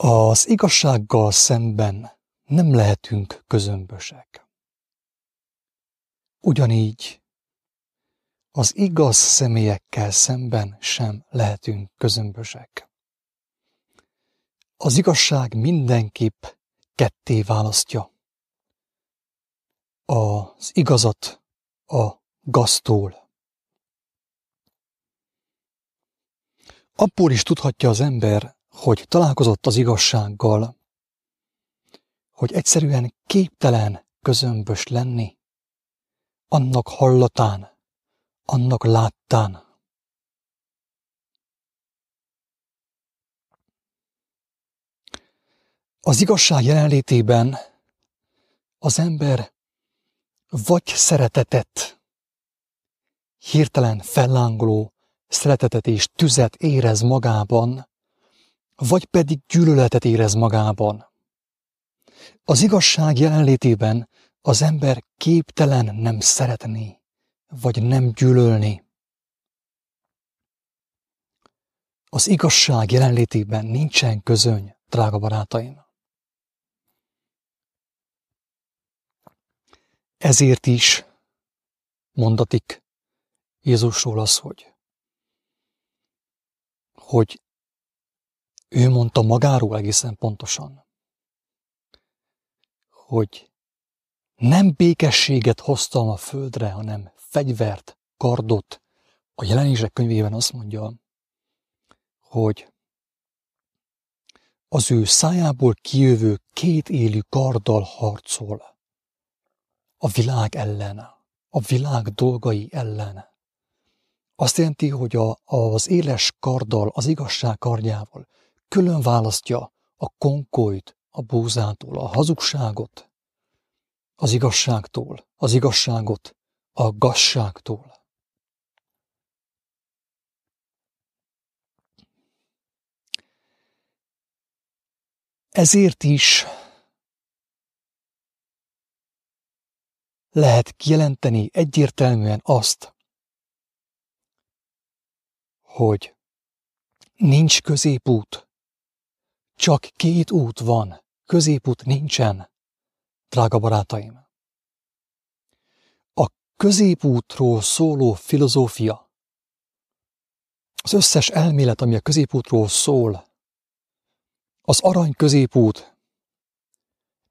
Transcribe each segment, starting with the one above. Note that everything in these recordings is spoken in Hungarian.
Az igazsággal szemben nem lehetünk közömbösek. Ugyanígy az igaz személyekkel szemben sem lehetünk közömbösek. Az igazság mindenképp ketté választja az igazat a gaztól. Abból is tudhatja az ember, hogy találkozott az igazsággal, hogy egyszerűen képtelen közömbös lenni, annak hallatán, annak láttán. Az igazság jelenlétében az ember vagy szeretetet, hirtelen fellángoló szeretetet és tüzet érez magában, vagy pedig gyűlöletet érez magában. Az igazság jelenlétében az ember képtelen nem szeretni, vagy nem gyűlölni. Az igazság jelenlétében nincsen közöny, drága barátaim. Ezért is mondatik Jézusról az, hogy, hogy ő mondta magáról egészen pontosan, hogy nem békességet hoztam a földre, hanem fegyvert, kardot. A jelenések könyvében azt mondja, hogy az ő szájából kijövő két élő karddal harcol a világ ellen, a világ dolgai ellen. Azt jelenti, hogy a, az éles karddal, az igazság kardjával külön választja a konkolyt a búzától, a hazugságot az igazságtól, az igazságot a gazságtól. Ezért is lehet kijelenteni egyértelműen azt, hogy nincs középút, csak két út van, középút nincsen, drága barátaim. A középútról szóló filozófia, az összes elmélet, ami a középútról szól, az arany középút,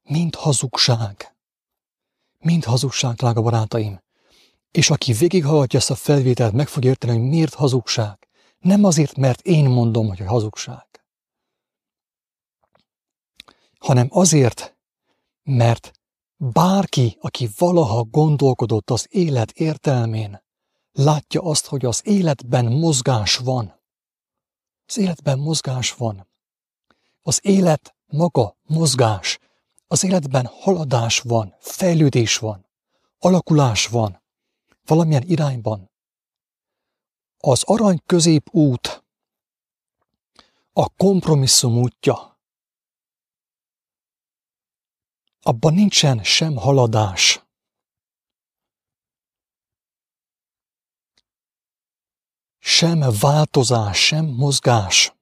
mind hazugság. Mind hazugság, drága barátaim. És aki végighallgatja ezt a felvételt, meg fog érteni, hogy miért hazugság. Nem azért, mert én mondom, hogy hazugság hanem azért, mert bárki, aki valaha gondolkodott az élet értelmén, látja azt, hogy az életben mozgás van. Az életben mozgás van. Az élet maga mozgás. Az életben haladás van, fejlődés van, alakulás van, valamilyen irányban. Az arany közép út, a kompromisszum útja, abban nincsen sem haladás. Sem változás, sem mozgás.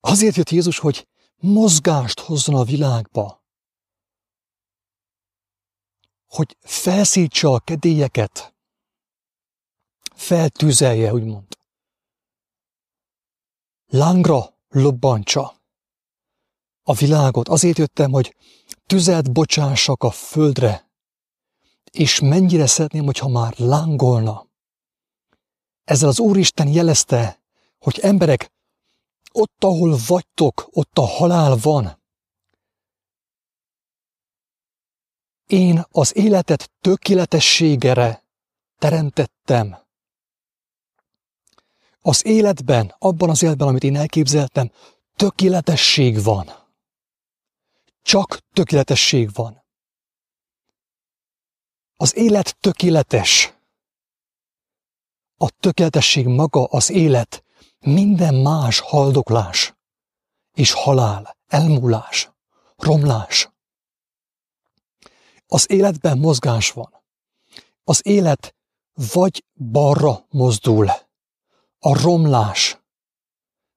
Azért jött Jézus, hogy mozgást hozzon a világba. Hogy felszítsa a kedélyeket. Feltüzelje, úgymond. Lángra lobbantsa a világot. Azért jöttem, hogy tüzet bocsássak a földre, és mennyire szeretném, hogyha már lángolna. Ezzel az Úristen jelezte, hogy emberek, ott, ahol vagytok, ott a halál van. Én az életet tökéletességere teremtettem. Az életben, abban az életben, amit én elképzeltem, tökéletesség van. Csak tökéletesség van. Az élet tökéletes. A tökéletesség maga az élet, minden más haldoklás és halál, elmúlás, romlás. Az életben mozgás van. Az élet vagy balra mozdul, a romlás,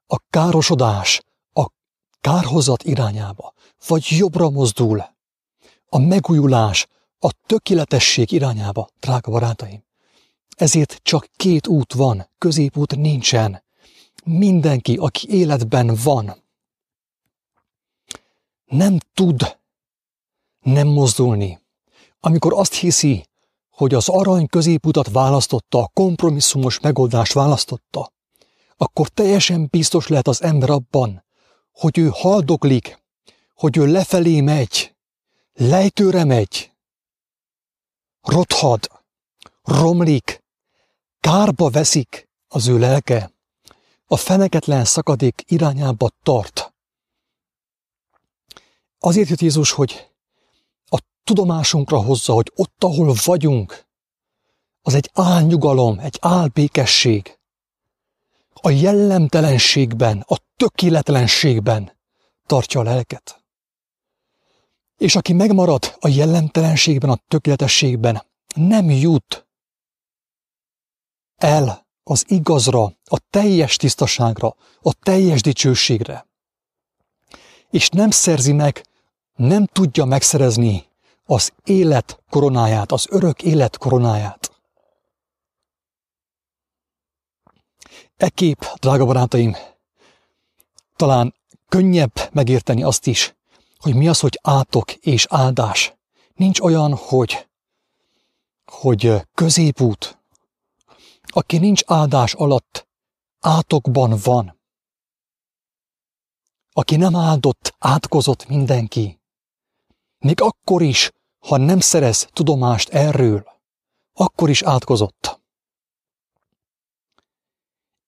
a károsodás, kárhozat irányába, vagy jobbra mozdul, a megújulás, a tökéletesség irányába, drága barátaim. Ezért csak két út van, középút nincsen. Mindenki, aki életben van, nem tud nem mozdulni. Amikor azt hiszi, hogy az arany középutat választotta, a kompromisszumos megoldást választotta, akkor teljesen biztos lehet az ember abban, hogy ő haldoklik, hogy ő lefelé megy, lejtőre megy, rothad, romlik, kárba veszik az ő lelke, a feneketlen szakadék irányába tart. Azért jött Jézus, hogy a tudomásunkra hozza, hogy ott, ahol vagyunk, az egy álnyugalom, egy álbékesség. A jellemtelenségben, a tökéletlenségben tartja a lelket. És aki megmarad a jellemtelenségben, a tökéletességben, nem jut el az igazra, a teljes tisztaságra, a teljes dicsőségre. És nem szerzi meg, nem tudja megszerezni az élet koronáját, az örök élet koronáját. E kép, drága barátaim, talán könnyebb megérteni azt is, hogy mi az, hogy átok és áldás. Nincs olyan, hogy, hogy középút. Aki nincs áldás alatt, átokban van. Aki nem áldott, átkozott mindenki. Még akkor is, ha nem szerez tudomást erről, akkor is átkozott.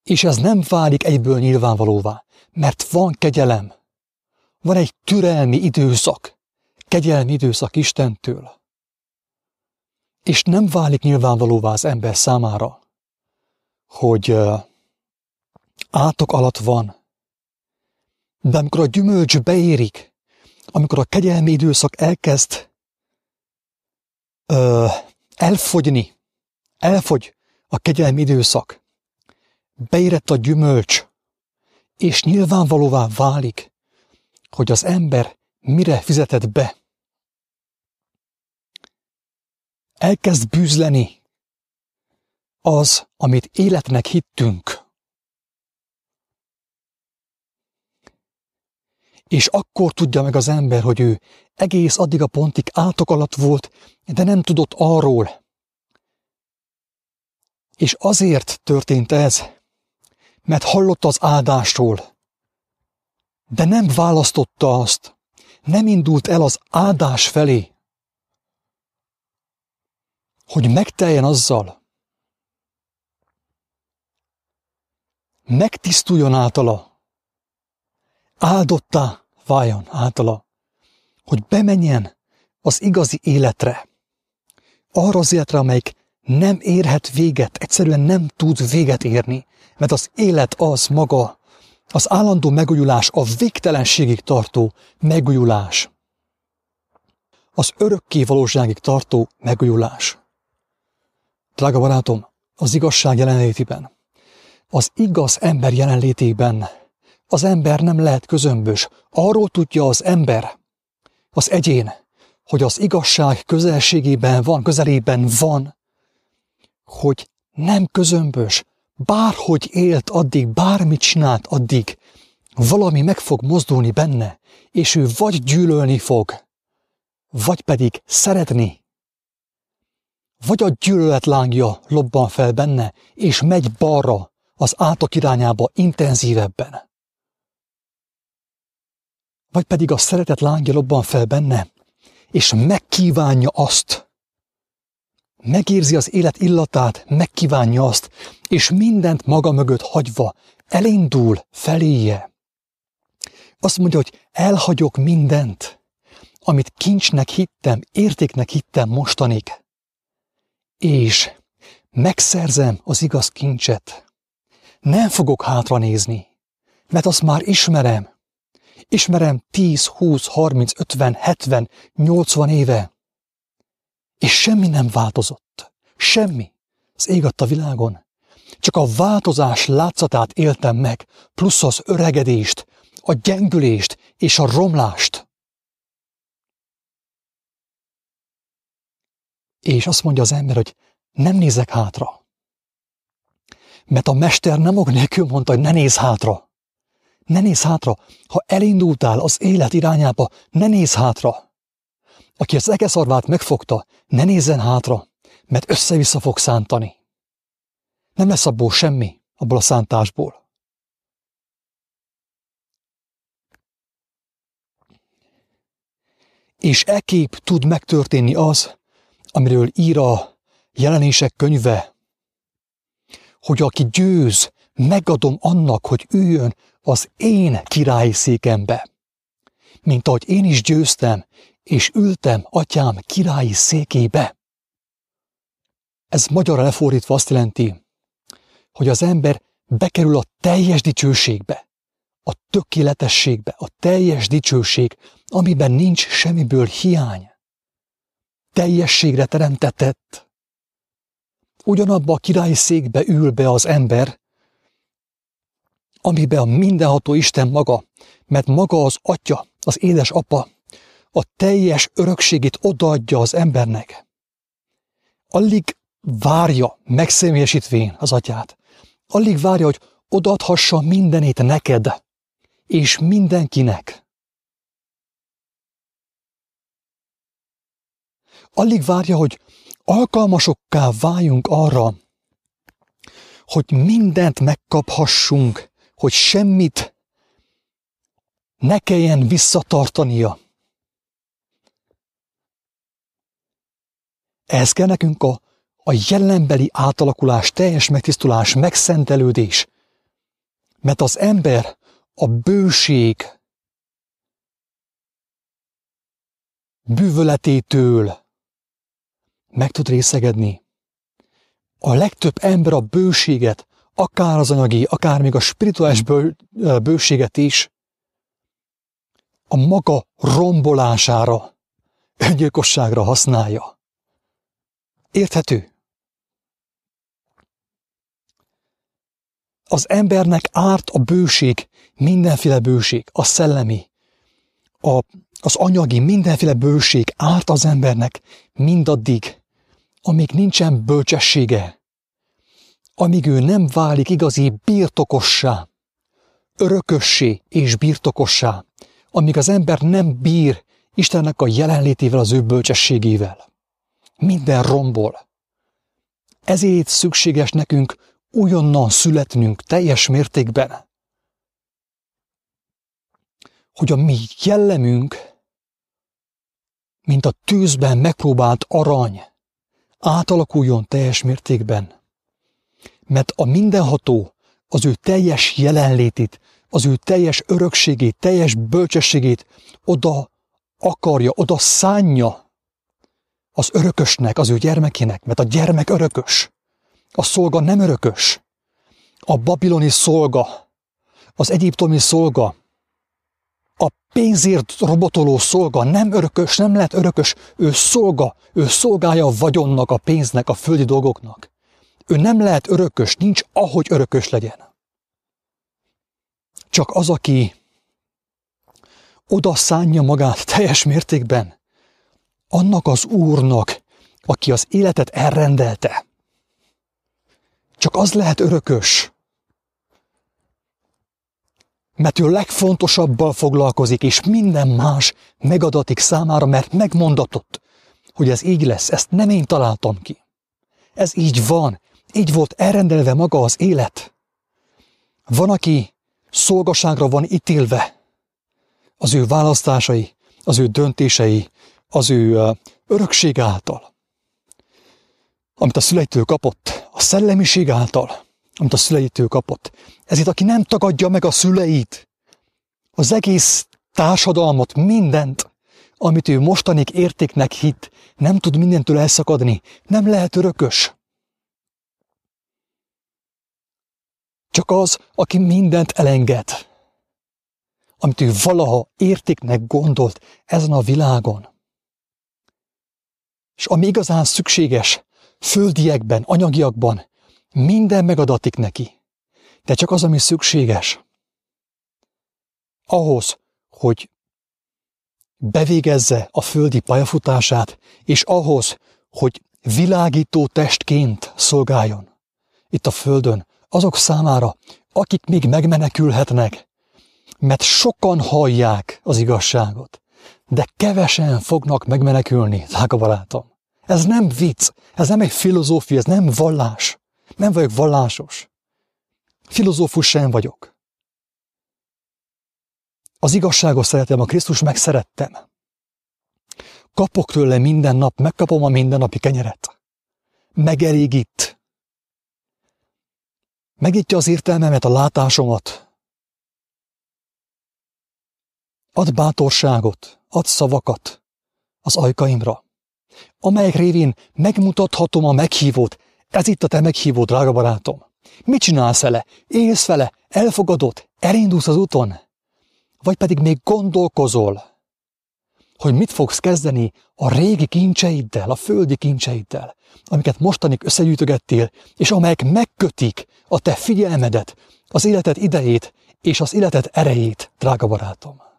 És ez nem válik egyből nyilvánvalóvá, mert van kegyelem, van egy türelmi időszak, kegyelmi időszak Istentől. És nem válik nyilvánvalóvá az ember számára, hogy átok alatt van. De amikor a gyümölcs beérik, amikor a kegyelmi időszak elkezd ö, elfogyni, elfogy a kegyelmi időszak, beérett a gyümölcs, és nyilvánvalóvá válik, hogy az ember mire fizetett be. Elkezd bűzleni az, amit életnek hittünk. És akkor tudja meg az ember, hogy ő egész addig a pontig átok alatt volt, de nem tudott arról. És azért történt ez, mert hallott az áldásról, de nem választotta azt, nem indult el az áldás felé, hogy megteljen azzal, megtisztuljon általa, áldottá váljon általa, hogy bemenjen az igazi életre, arra az életre, amelyik nem érhet véget, egyszerűen nem tud véget érni, mert az élet az maga, az állandó megújulás, a végtelenségig tartó megújulás. Az örökké valóságig tartó megújulás. Drága barátom, az igazság jelenlétében, az igaz ember jelenlétében az ember nem lehet közömbös. Arról tudja az ember, az egyén, hogy az igazság közelségében van, közelében van, hogy nem közömbös, bárhogy élt addig, bármit csinált addig, valami meg fog mozdulni benne, és ő vagy gyűlölni fog, vagy pedig szeretni. Vagy a gyűlölet lángja lobban fel benne, és megy balra, az átok irányába intenzívebben. Vagy pedig a szeretet lángja lobban fel benne, és megkívánja azt, megérzi az élet illatát, megkívánja azt, és mindent maga mögött hagyva elindul feléje. Azt mondja, hogy elhagyok mindent, amit kincsnek hittem, értéknek hittem mostanig, és megszerzem az igaz kincset. Nem fogok hátra nézni, mert azt már ismerem. Ismerem 10, 20, 30, 50, 70, 80 éve. És semmi nem változott. Semmi. Az ég a világon. Csak a változás látszatát éltem meg, plusz az öregedést, a gyengülést és a romlást. És azt mondja az ember, hogy nem nézek hátra. Mert a mester nem ok nélkül mondta, hogy ne néz hátra. Ne néz hátra. Ha elindultál az élet irányába, ne néz hátra. Aki az egeszarvát megfogta, ne nézzen hátra, mert össze-vissza fog szántani. Nem lesz abból semmi, abból a szántásból. És ekép tud megtörténni az, amiről ír a jelenések könyve, hogy aki győz, megadom annak, hogy üljön az én királyi székembe. Mint ahogy én is győztem, és ültem atyám királyi székébe. Ez magyarra lefordítva azt jelenti, hogy az ember bekerül a teljes dicsőségbe, a tökéletességbe, a teljes dicsőség, amiben nincs semmiből hiány. Teljességre teremtetett. Ugyanabba a királyi székbe ül be az ember, amiben a mindenható Isten maga, mert maga az atya, az édes apa, a teljes örökségét odaadja az embernek. Alig várja megszemélyesítvén az atyát. Alig várja, hogy odaadhassa mindenét neked, és mindenkinek. Alig várja, hogy alkalmasokká váljunk arra, hogy mindent megkaphassunk, hogy semmit ne kelljen visszatartania. Ehhez kell nekünk a, a jelenbeli átalakulás, teljes megtisztulás, megszentelődés. Mert az ember a bőség bűvöletétől meg tud részegedni. A legtöbb ember a bőséget, akár az anyagi, akár még a spirituális bő, bőséget is a maga rombolására, öngyilkosságra használja. Érthető? Az embernek árt a bőség, mindenféle bőség, a szellemi, a, az anyagi, mindenféle bőség árt az embernek mindaddig, amíg nincsen bölcsessége, amíg ő nem válik igazi birtokossá, örökössé és birtokossá, amíg az ember nem bír Istennek a jelenlétével, az ő bölcsességével minden rombol. Ezért szükséges nekünk újonnan születnünk teljes mértékben, hogy a mi jellemünk, mint a tűzben megpróbált arany, átalakuljon teljes mértékben. Mert a mindenható az ő teljes jelenlétét, az ő teljes örökségét, teljes bölcsességét oda akarja, oda szánja az örökösnek, az ő gyermekének, mert a gyermek örökös. A szolga nem örökös. A babiloni szolga, az egyiptomi szolga, a pénzért robotoló szolga nem örökös, nem lehet örökös, ő szolga, ő szolgálja a vagyonnak, a pénznek, a földi dolgoknak. Ő nem lehet örökös, nincs ahogy örökös legyen. Csak az, aki oda szánja magát teljes mértékben, annak az Úrnak, aki az életet elrendelte. Csak az lehet örökös, mert ő legfontosabbal foglalkozik, és minden más megadatik számára, mert megmondatott, hogy ez így lesz, ezt nem én találtam ki. Ez így van, így volt elrendelve maga az élet. Van, aki szolgaságra van ítélve, az ő választásai, az ő döntései, az ő örökség által, amit a szüleitől kapott, a szellemiség által, amit a szüleitől kapott. Ezért, aki nem tagadja meg a szüleit, az egész társadalmat, mindent, amit ő mostanig értéknek hit, nem tud mindentől elszakadni, nem lehet örökös. Csak az, aki mindent elenged, amit ő valaha értéknek gondolt ezen a világon, és ami igazán szükséges, földiekben, anyagiakban, minden megadatik neki. De csak az, ami szükséges. Ahhoz, hogy bevégezze a földi pályafutását, és ahhoz, hogy világító testként szolgáljon itt a földön, azok számára, akik még megmenekülhetnek, mert sokan hallják az igazságot, de kevesen fognak megmenekülni, drága barátom. Ez nem vicc, ez nem egy filozófia, ez nem vallás. Nem vagyok vallásos. Filozófus sem vagyok. Az igazságot szeretem, a Krisztus megszerettem. Kapok tőle minden nap, megkapom a mindennapi kenyeret. Megelégít. Megítja az értelmemet, a látásomat. Ad bátorságot, ad szavakat az ajkaimra, amelyek révén megmutathatom a meghívót. Ez itt a te meghívód, drága barátom. Mit csinálsz vele? Élsz vele? Elfogadott? Elindulsz az úton? Vagy pedig még gondolkozol, hogy mit fogsz kezdeni a régi kincseiddel, a földi kincseiddel, amiket mostanig összegyűjtögettél, és amelyek megkötik a te figyelmedet, az életed idejét és az életed erejét, drága barátom.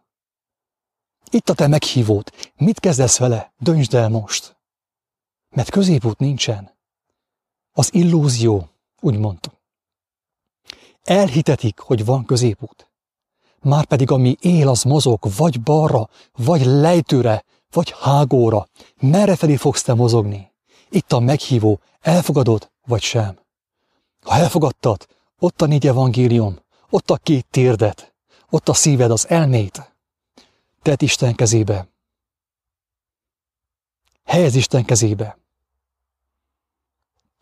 Itt a te meghívód. Mit kezdesz vele? Döntsd el most. Mert középút nincsen. Az illúzió, úgy mondtam. Elhitetik, hogy van középút. Márpedig ami él, az mozog, vagy balra, vagy lejtőre, vagy hágóra. Merre felé fogsz te mozogni? Itt a meghívó, elfogadod, vagy sem. Ha elfogadtad, ott a négy evangélium, ott a két térdet, ott a szíved, az elmét. Tedd Isten kezébe. Helyez Isten kezébe.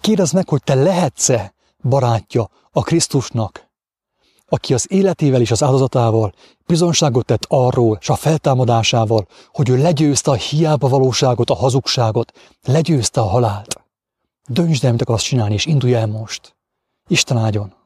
Kérdezd meg, hogy te lehetsz-e barátja a Krisztusnak, aki az életével és az áldozatával bizonságot tett arról, és a feltámadásával, hogy ő legyőzte a hiába valóságot, a hazugságot, legyőzte a halált. Döntsd el, mit akarsz csinálni, és indulj el most. Isten áldjon!